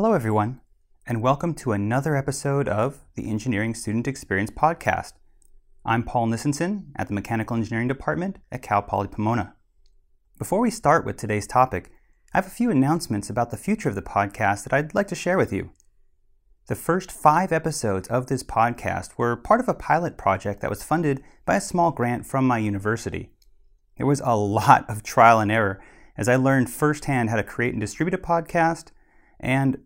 Hello, everyone, and welcome to another episode of the Engineering Student Experience Podcast. I'm Paul Nissenson at the Mechanical Engineering Department at Cal Poly Pomona. Before we start with today's topic, I have a few announcements about the future of the podcast that I'd like to share with you. The first five episodes of this podcast were part of a pilot project that was funded by a small grant from my university. There was a lot of trial and error as I learned firsthand how to create and distribute a podcast, and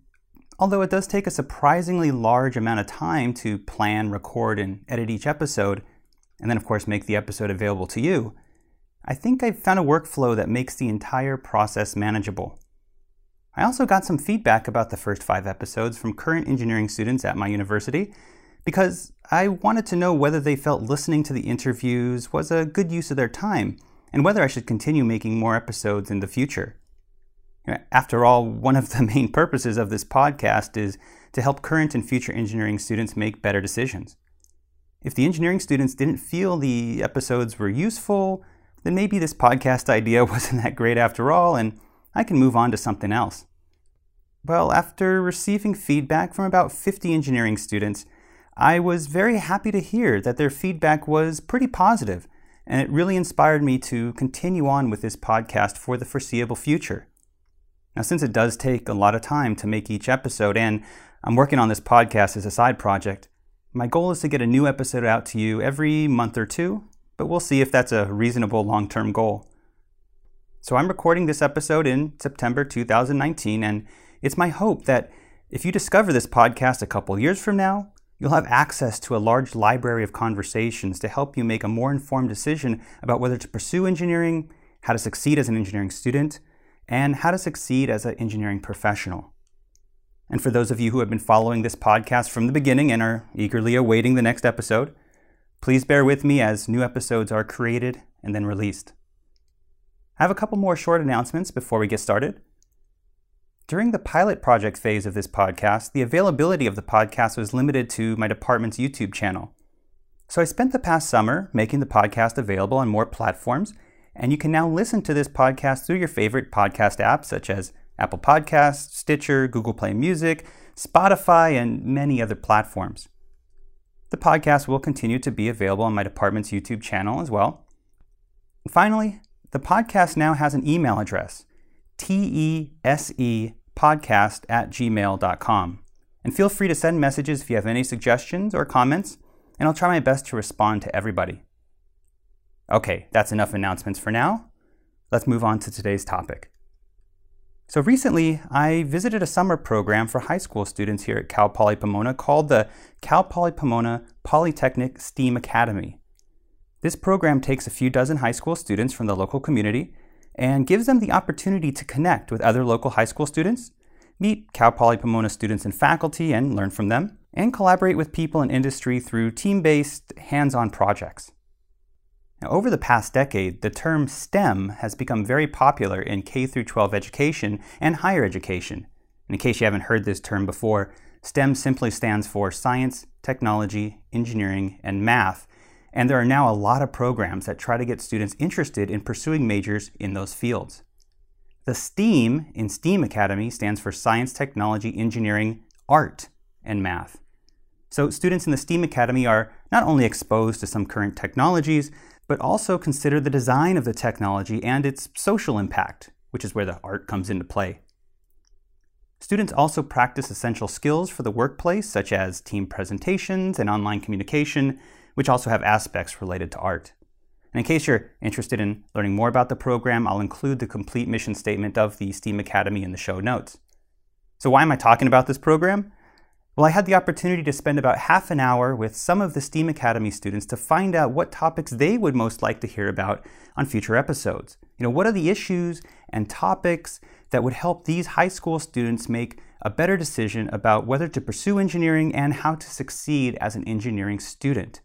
although it does take a surprisingly large amount of time to plan, record, and edit each episode, and then, of course, make the episode available to you, I think I've found a workflow that makes the entire process manageable. I also got some feedback about the first five episodes from current engineering students at my university because I wanted to know whether they felt listening to the interviews was a good use of their time and whether I should continue making more episodes in the future. After all, one of the main purposes of this podcast is to help current and future engineering students make better decisions. If the engineering students didn't feel the episodes were useful, then maybe this podcast idea wasn't that great after all, and I can move on to something else. Well, after receiving feedback from about 50 engineering students, I was very happy to hear that their feedback was pretty positive, and it really inspired me to continue on with this podcast for the foreseeable future. Now, since it does take a lot of time to make each episode, and I'm working on this podcast as a side project, my goal is to get a new episode out to you every month or two, but we'll see if that's a reasonable long term goal. So I'm recording this episode in September 2019, and it's my hope that if you discover this podcast a couple years from now, you'll have access to a large library of conversations to help you make a more informed decision about whether to pursue engineering, how to succeed as an engineering student, and how to succeed as an engineering professional. And for those of you who have been following this podcast from the beginning and are eagerly awaiting the next episode, please bear with me as new episodes are created and then released. I have a couple more short announcements before we get started. During the pilot project phase of this podcast, the availability of the podcast was limited to my department's YouTube channel. So I spent the past summer making the podcast available on more platforms, and you can now listen to this podcast through your favorite podcast apps such as Apple Podcasts, Stitcher, Google Play Music, Spotify, and many other platforms. The podcast will continue to be available on my department's YouTube channel as well. Finally, the podcast now has an email address, T-E-S-E podcast at gmail.com. And feel free to send messages if you have any suggestions or comments, and I'll try my best to respond to everybody. Okay, that's enough announcements for now. Let's move on to today's topic. So recently, I visited a summer program for high school students here at Cal Poly Pomona called the Cal Poly Pomona Polytechnic STEAM Academy. This program takes a few dozen high school students from the local community and gives them the opportunity to connect with other local high school students, meet Cal Poly Pomona students and faculty and learn from them, and collaborate with people in industry through team-based, hands-on projects. Now, over the past decade, the term STEM has become very popular in K 12 education and higher education. And in case you haven't heard this term before, STEM simply stands for science, technology, engineering, and math, and there are now a lot of programs that try to get students interested in pursuing majors in those fields. The STEAM in STEAM Academy stands for Science, Technology, Engineering, Art, and Math. So students in the STEAM Academy are not only exposed to some current technologies, but also consider the design of the technology and its social impact, which is where the art comes into play. Students also practice essential skills for the workplace, such as team presentations and online communication, which also have aspects related to art. And in case you're interested in learning more about the program, I'll include the complete mission statement of the STEAM Academy in the show notes. So, why am I talking about this program? Well, I had the opportunity to spend about half an hour with some of the STEAM Academy students to find out what topics they would most like to hear about on future episodes. You know, what are the issues and topics that would help these high school students make a better decision about whether to pursue engineering and how to succeed as an engineering student?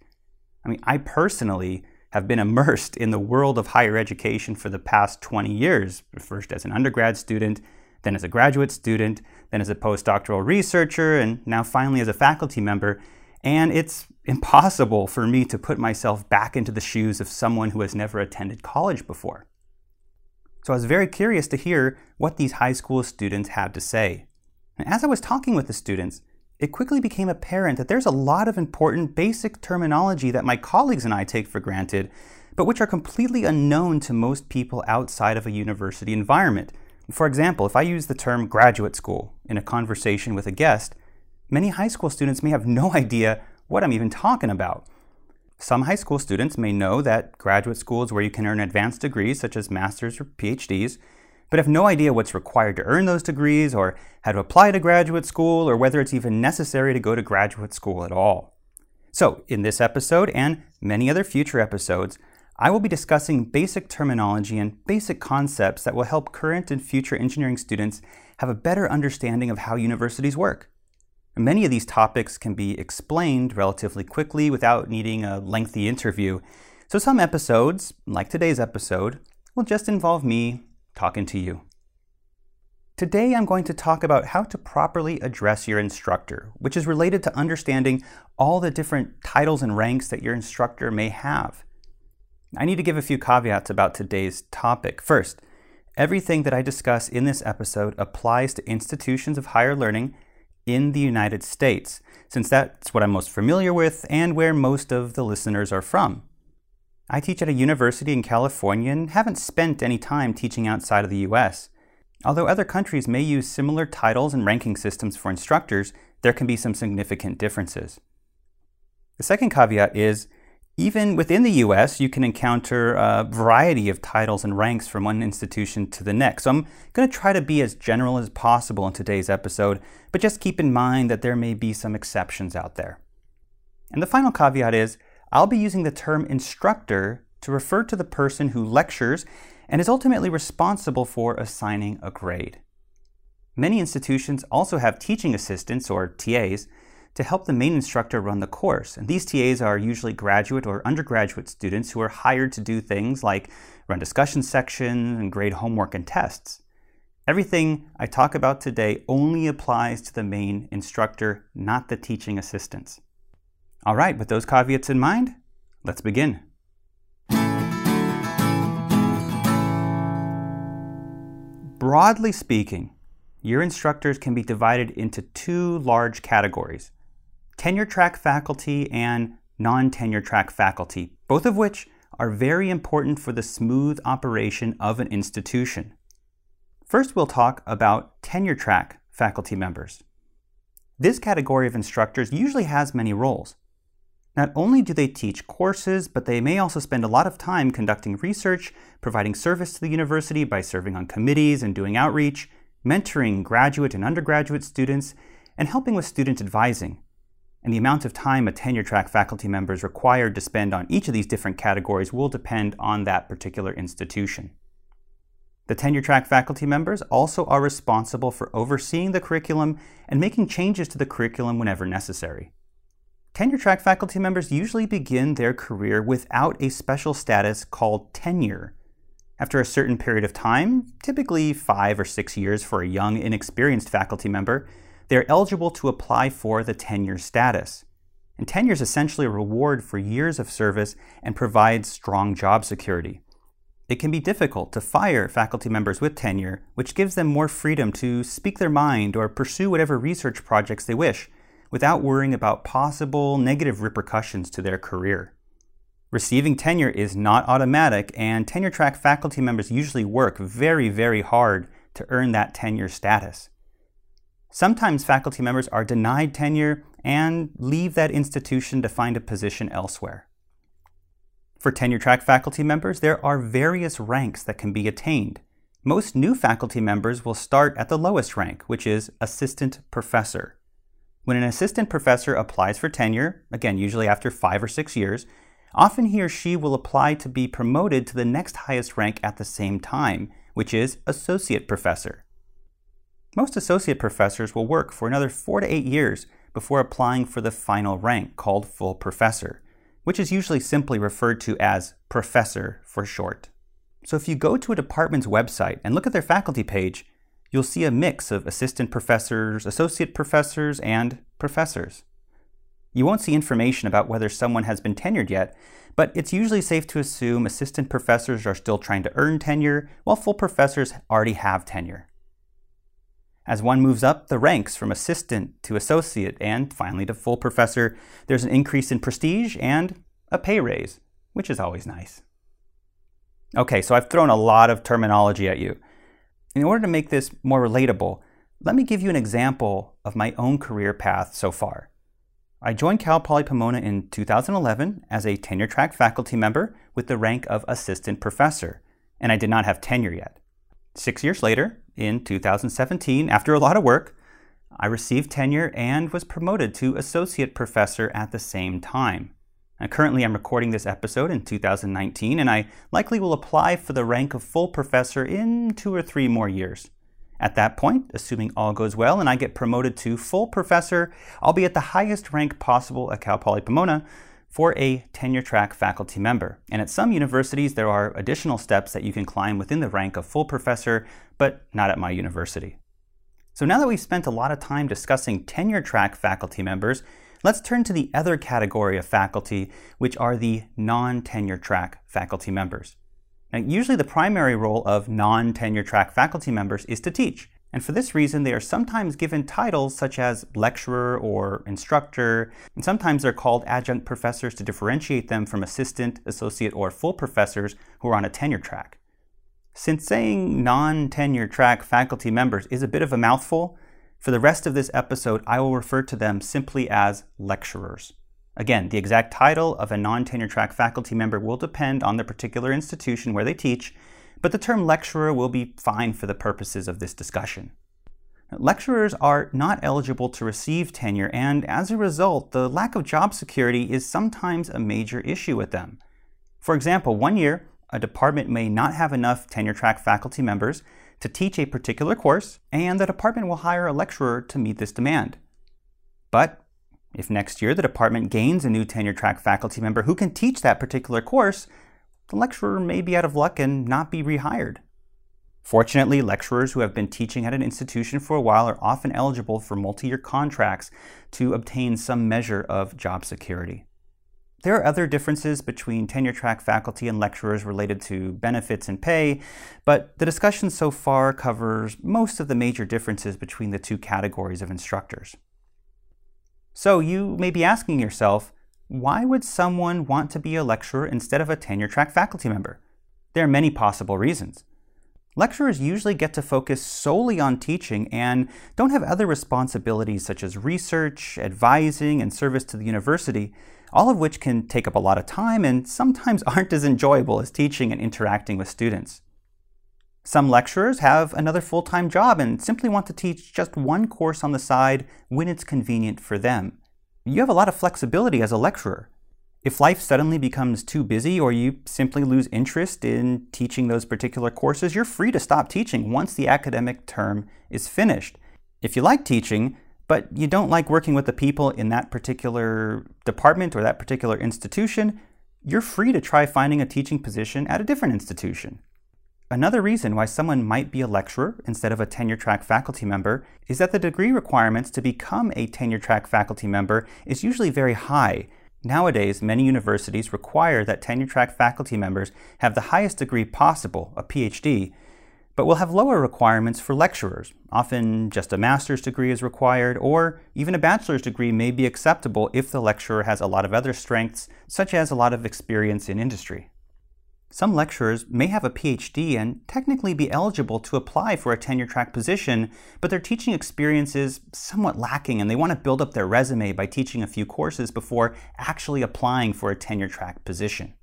I mean, I personally have been immersed in the world of higher education for the past 20 years, first as an undergrad student, then as a graduate student, then as a postdoctoral researcher, and now finally as a faculty member. And it's impossible for me to put myself back into the shoes of someone who has never attended college before. So I was very curious to hear what these high school students had to say. And as I was talking with the students, it quickly became apparent that there's a lot of important basic terminology that my colleagues and I take for granted, but which are completely unknown to most people outside of a university environment. For example, if I use the term graduate school in a conversation with a guest, many high school students may have no idea what I'm even talking about. Some high school students may know that graduate school is where you can earn advanced degrees such as master's or PhDs, but have no idea what's required to earn those degrees or how to apply to graduate school or whether it's even necessary to go to graduate school at all. So, in this episode and many other future episodes, I will be discussing basic terminology and basic concepts that will help current and future engineering students have a better understanding of how universities work. Many of these topics can be explained relatively quickly without needing a lengthy interview, so some episodes, like today's episode, will just involve me talking to you. Today I'm going to talk about how to properly address your instructor, which is related to understanding all the different titles and ranks that your instructor may have. I need to give a few caveats about today's topic. First, everything that I discuss in this episode applies to institutions of higher learning in the United States, since that's what I'm most familiar with and where most of the listeners are from. I teach at a university in California and haven't spent any time teaching outside of the US. Although other countries may use similar titles and ranking systems for instructors, there can be some significant differences. The second caveat is even within the US, you can encounter a variety of titles and ranks from one institution to the next. So I'm going to try to be as general as possible in today's episode, but just keep in mind that there may be some exceptions out there. And the final caveat is I'll be using the term instructor to refer to the person who lectures and is ultimately responsible for assigning a grade. Many institutions also have teaching assistants, or TAs, to help the main instructor run the course. And these TAs are usually graduate or undergraduate students who are hired to do things like run discussion sections and grade homework and tests. Everything I talk about today only applies to the main instructor, not the teaching assistants. All right, with those caveats in mind, let's begin. Broadly speaking, your instructors can be divided into two large categories tenure track faculty and non tenure track faculty, both of which are very important for the smooth operation of an institution. First, we'll talk about tenure track faculty members. This category of instructors usually has many roles. Not only do they teach courses, but they may also spend a lot of time conducting research, providing service to the university by serving on committees and doing outreach, mentoring graduate and undergraduate students, and helping with student advising and the amount of time a tenure track faculty member is required to spend on each of these different categories will depend on that particular institution. The tenure track faculty members also are responsible for overseeing the curriculum and making changes to the curriculum whenever necessary. Tenure track faculty members usually begin their career without a special status called tenure. After a certain period of time, typically five or six years for a young, inexperienced faculty member, they're eligible to apply for the tenure status. And tenure is essentially a reward for years of service and provides strong job security. It can be difficult to fire faculty members with tenure, which gives them more freedom to speak their mind or pursue whatever research projects they wish without worrying about possible negative repercussions to their career. Receiving tenure is not automatic, and tenure track faculty members usually work very, very hard to earn that tenure status. Sometimes faculty members are denied tenure and leave that institution to find a position elsewhere. For tenure track faculty members, there are various ranks that can be attained. Most new faculty members will start at the lowest rank, which is assistant professor. When an assistant professor applies for tenure, again, usually after five or six years, often he or she will apply to be promoted to the next highest rank at the same time, which is associate professor. Most associate professors will work for another four to eight years before applying for the final rank called full professor, which is usually simply referred to as professor for short. So if you go to a department's website and look at their faculty page, you'll see a mix of assistant professors, associate professors, and professors. You won't see information about whether someone has been tenured yet, but it's usually safe to assume assistant professors are still trying to earn tenure, while full professors already have tenure. As one moves up the ranks from assistant to associate and finally to full professor, there's an increase in prestige and a pay raise, which is always nice. Okay, so I've thrown a lot of terminology at you. In order to make this more relatable, let me give you an example of my own career path so far. I joined Cal Poly Pomona in 2011 as a tenure track faculty member with the rank of assistant professor, and I did not have tenure yet. Six years later, in 2017, after a lot of work, I received tenure and was promoted to associate professor at the same time. Now, currently, I'm recording this episode in 2019, and I likely will apply for the rank of full professor in two or three more years. At that point, assuming all goes well and I get promoted to full professor, I'll be at the highest rank possible at Cal Poly Pomona for a tenure track faculty member. And at some universities, there are additional steps that you can climb within the rank of full professor, but not at my university. So now that we've spent a lot of time discussing tenure track faculty members, let's turn to the other category of faculty, which are the non tenure track faculty members. Now, usually the primary role of non-tenure track faculty members is to teach, and for this reason they are sometimes given titles such as lecturer or instructor, and sometimes they're called adjunct professors to differentiate them from assistant, associate, or full professors who are on a tenure track. Since saying non-tenure track faculty members is a bit of a mouthful, for the rest of this episode I will refer to them simply as lecturers. Again, the exact title of a non tenure track faculty member will depend on the particular institution where they teach, but the term lecturer will be fine for the purposes of this discussion. Lecturers are not eligible to receive tenure, and as a result, the lack of job security is sometimes a major issue with them. For example, one year, a department may not have enough tenure track faculty members to teach a particular course, and the department will hire a lecturer to meet this demand. But if next year the department gains a new tenure track faculty member who can teach that particular course, the lecturer may be out of luck and not be rehired. Fortunately, lecturers who have been teaching at an institution for a while are often eligible for multi year contracts to obtain some measure of job security. There are other differences between tenure track faculty and lecturers related to benefits and pay, but the discussion so far covers most of the major differences between the two categories of instructors. So you may be asking yourself, why would someone want to be a lecturer instead of a tenure track faculty member? There are many possible reasons. Lecturers usually get to focus solely on teaching and don't have other responsibilities such as research, advising, and service to the university, all of which can take up a lot of time and sometimes aren't as enjoyable as teaching and interacting with students. Some lecturers have another full time job and simply want to teach just one course on the side when it's convenient for them. You have a lot of flexibility as a lecturer. If life suddenly becomes too busy or you simply lose interest in teaching those particular courses, you're free to stop teaching once the academic term is finished. If you like teaching, but you don't like working with the people in that particular department or that particular institution, you're free to try finding a teaching position at a different institution. Another reason why someone might be a lecturer instead of a tenure track faculty member is that the degree requirements to become a tenure track faculty member is usually very high. Nowadays, many universities require that tenure track faculty members have the highest degree possible, a PhD, but will have lower requirements for lecturers. Often just a master's degree is required, or even a bachelor's degree may be acceptable if the lecturer has a lot of other strengths, such as a lot of experience in industry. Some lecturers may have a PhD and technically be eligible to apply for a tenure track position, but their teaching experience is somewhat lacking and they want to build up their resume by teaching a few courses before actually applying for a tenure track position.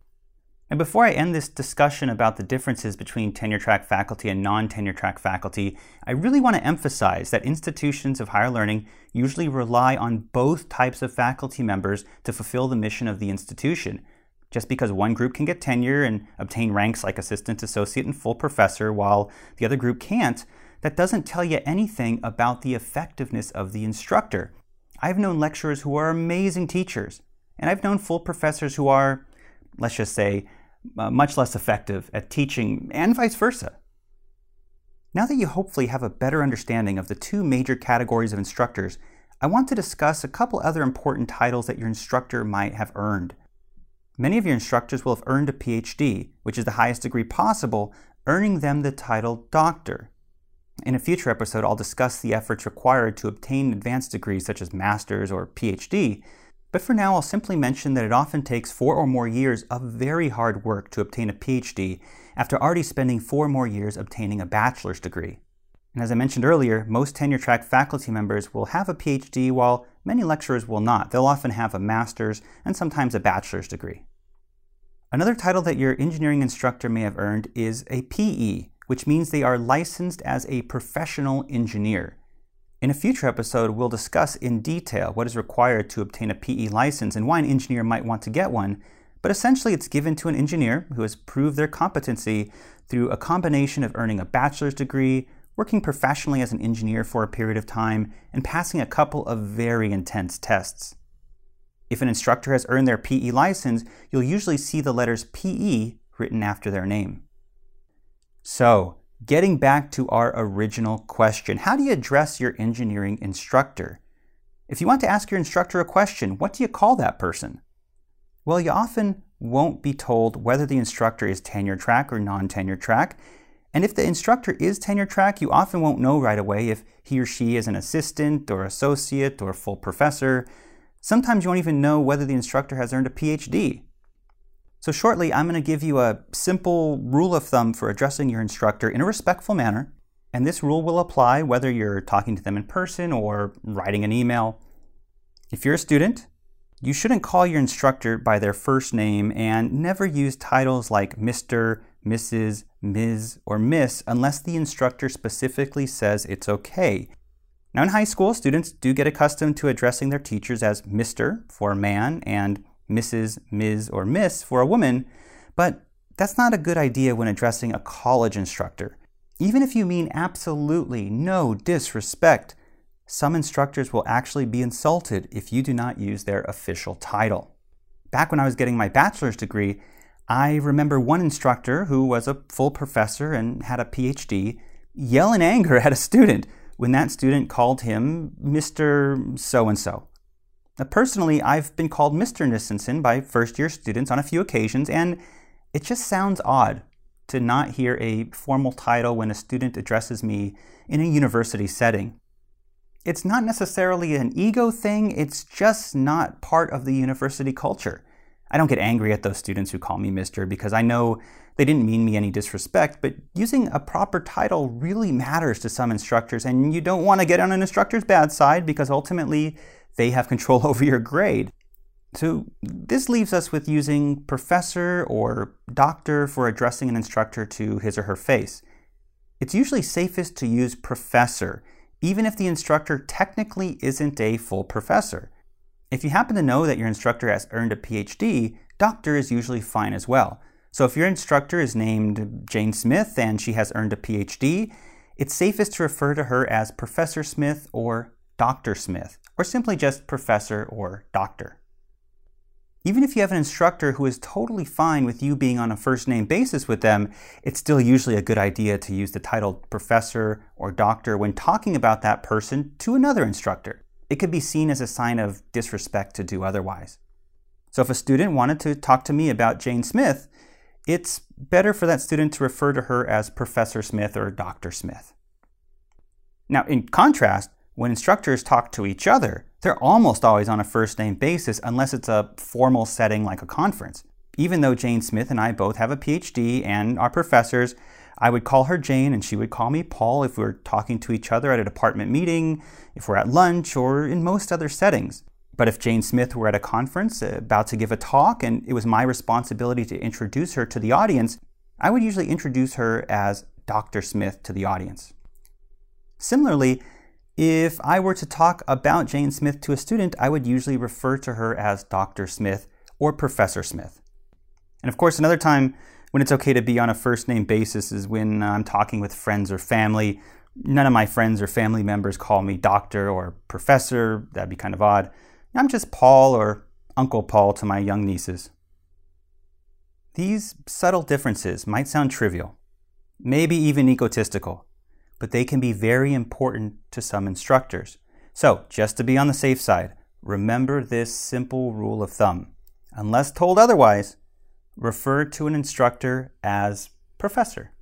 And before I end this discussion about the differences between tenure track faculty and non tenure track faculty, I really want to emphasize that institutions of higher learning usually rely on both types of faculty members to fulfill the mission of the institution. Just because one group can get tenure and obtain ranks like assistant, associate, and full professor while the other group can't, that doesn't tell you anything about the effectiveness of the instructor. I've known lecturers who are amazing teachers, and I've known full professors who are, let's just say, uh, much less effective at teaching, and vice versa. Now that you hopefully have a better understanding of the two major categories of instructors, I want to discuss a couple other important titles that your instructor might have earned. Many of your instructors will have earned a PhD, which is the highest degree possible, earning them the title doctor. In a future episode, I'll discuss the efforts required to obtain advanced degrees such as master's or PhD, but for now I'll simply mention that it often takes four or more years of very hard work to obtain a PhD after already spending four more years obtaining a bachelor's degree. And as I mentioned earlier, most tenure track faculty members will have a PhD while many lecturers will not. They'll often have a master's and sometimes a bachelor's degree. Another title that your engineering instructor may have earned is a PE, which means they are licensed as a professional engineer. In a future episode, we'll discuss in detail what is required to obtain a PE license and why an engineer might want to get one, but essentially it's given to an engineer who has proved their competency through a combination of earning a bachelor's degree, working professionally as an engineer for a period of time, and passing a couple of very intense tests. If an instructor has earned their PE license, you'll usually see the letters PE written after their name. So, getting back to our original question how do you address your engineering instructor? If you want to ask your instructor a question, what do you call that person? Well, you often won't be told whether the instructor is tenure track or non tenure track, and if the instructor is tenure track, you often won't know right away if he or she is an assistant or associate or full professor. Sometimes you won't even know whether the instructor has earned a PhD. So, shortly, I'm going to give you a simple rule of thumb for addressing your instructor in a respectful manner, and this rule will apply whether you're talking to them in person or writing an email. If you're a student, you shouldn't call your instructor by their first name and never use titles like Mr., Mrs., Ms., or Miss unless the instructor specifically says it's okay. Now, in high school, students do get accustomed to addressing their teachers as Mr. for a man and Mrs., Ms., or Miss for a woman, but that's not a good idea when addressing a college instructor. Even if you mean absolutely no disrespect, some instructors will actually be insulted if you do not use their official title. Back when I was getting my bachelor's degree, I remember one instructor who was a full professor and had a PhD yell in anger at a student when that student called him Mr. So and so. Personally, I've been called Mr. Nissenson by first year students on a few occasions, and it just sounds odd to not hear a formal title when a student addresses me in a university setting. It's not necessarily an ego thing, it's just not part of the university culture. I don't get angry at those students who call me Mr. because I know they didn't mean me any disrespect, but using a proper title really matters to some instructors, and you don't want to get on an instructor's bad side because ultimately they have control over your grade. So, this leaves us with using professor or doctor for addressing an instructor to his or her face. It's usually safest to use professor, even if the instructor technically isn't a full professor. If you happen to know that your instructor has earned a PhD, doctor is usually fine as well. So if your instructor is named Jane Smith and she has earned a PhD, it's safest to refer to her as Professor Smith or Dr. Smith, or simply just Professor or Doctor. Even if you have an instructor who is totally fine with you being on a first name basis with them, it's still usually a good idea to use the title professor or doctor when talking about that person to another instructor it could be seen as a sign of disrespect to do otherwise. So if a student wanted to talk to me about Jane Smith, it's better for that student to refer to her as Professor Smith or Dr. Smith. Now, in contrast, when instructors talk to each other, they're almost always on a first name basis unless it's a formal setting like a conference. Even though Jane Smith and I both have a PhD and are professors, I would call her Jane and she would call me Paul if we were talking to each other at a department meeting, if we're at lunch, or in most other settings. But if Jane Smith were at a conference uh, about to give a talk and it was my responsibility to introduce her to the audience, I would usually introduce her as Dr. Smith to the audience. Similarly, if I were to talk about Jane Smith to a student, I would usually refer to her as Dr. Smith or Professor Smith. And of course, another time when it's okay to be on a first name basis is when I'm talking with friends or family. None of my friends or family members call me doctor or professor. That'd be kind of odd. I'm just Paul or Uncle Paul to my young nieces. These subtle differences might sound trivial, maybe even egotistical, but they can be very important to some instructors. So, just to be on the safe side, remember this simple rule of thumb. Unless told otherwise, refer to an instructor as professor.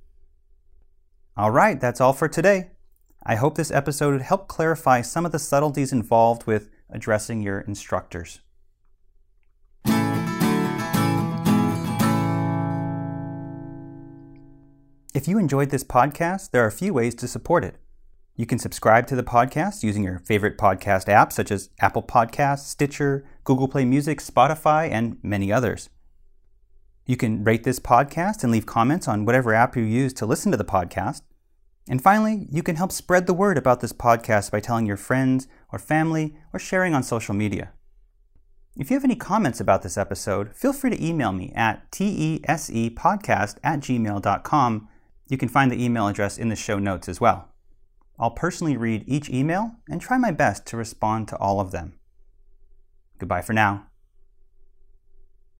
All right, that's all for today. I hope this episode helped clarify some of the subtleties involved with addressing your instructors. If you enjoyed this podcast, there are a few ways to support it. You can subscribe to the podcast using your favorite podcast app, such as Apple Podcasts, Stitcher, Google Play Music, Spotify, and many others. You can rate this podcast and leave comments on whatever app you use to listen to the podcast. And finally, you can help spread the word about this podcast by telling your friends or family or sharing on social media. If you have any comments about this episode, feel free to email me at tesepodcast at gmail.com. You can find the email address in the show notes as well. I'll personally read each email and try my best to respond to all of them. Goodbye for now.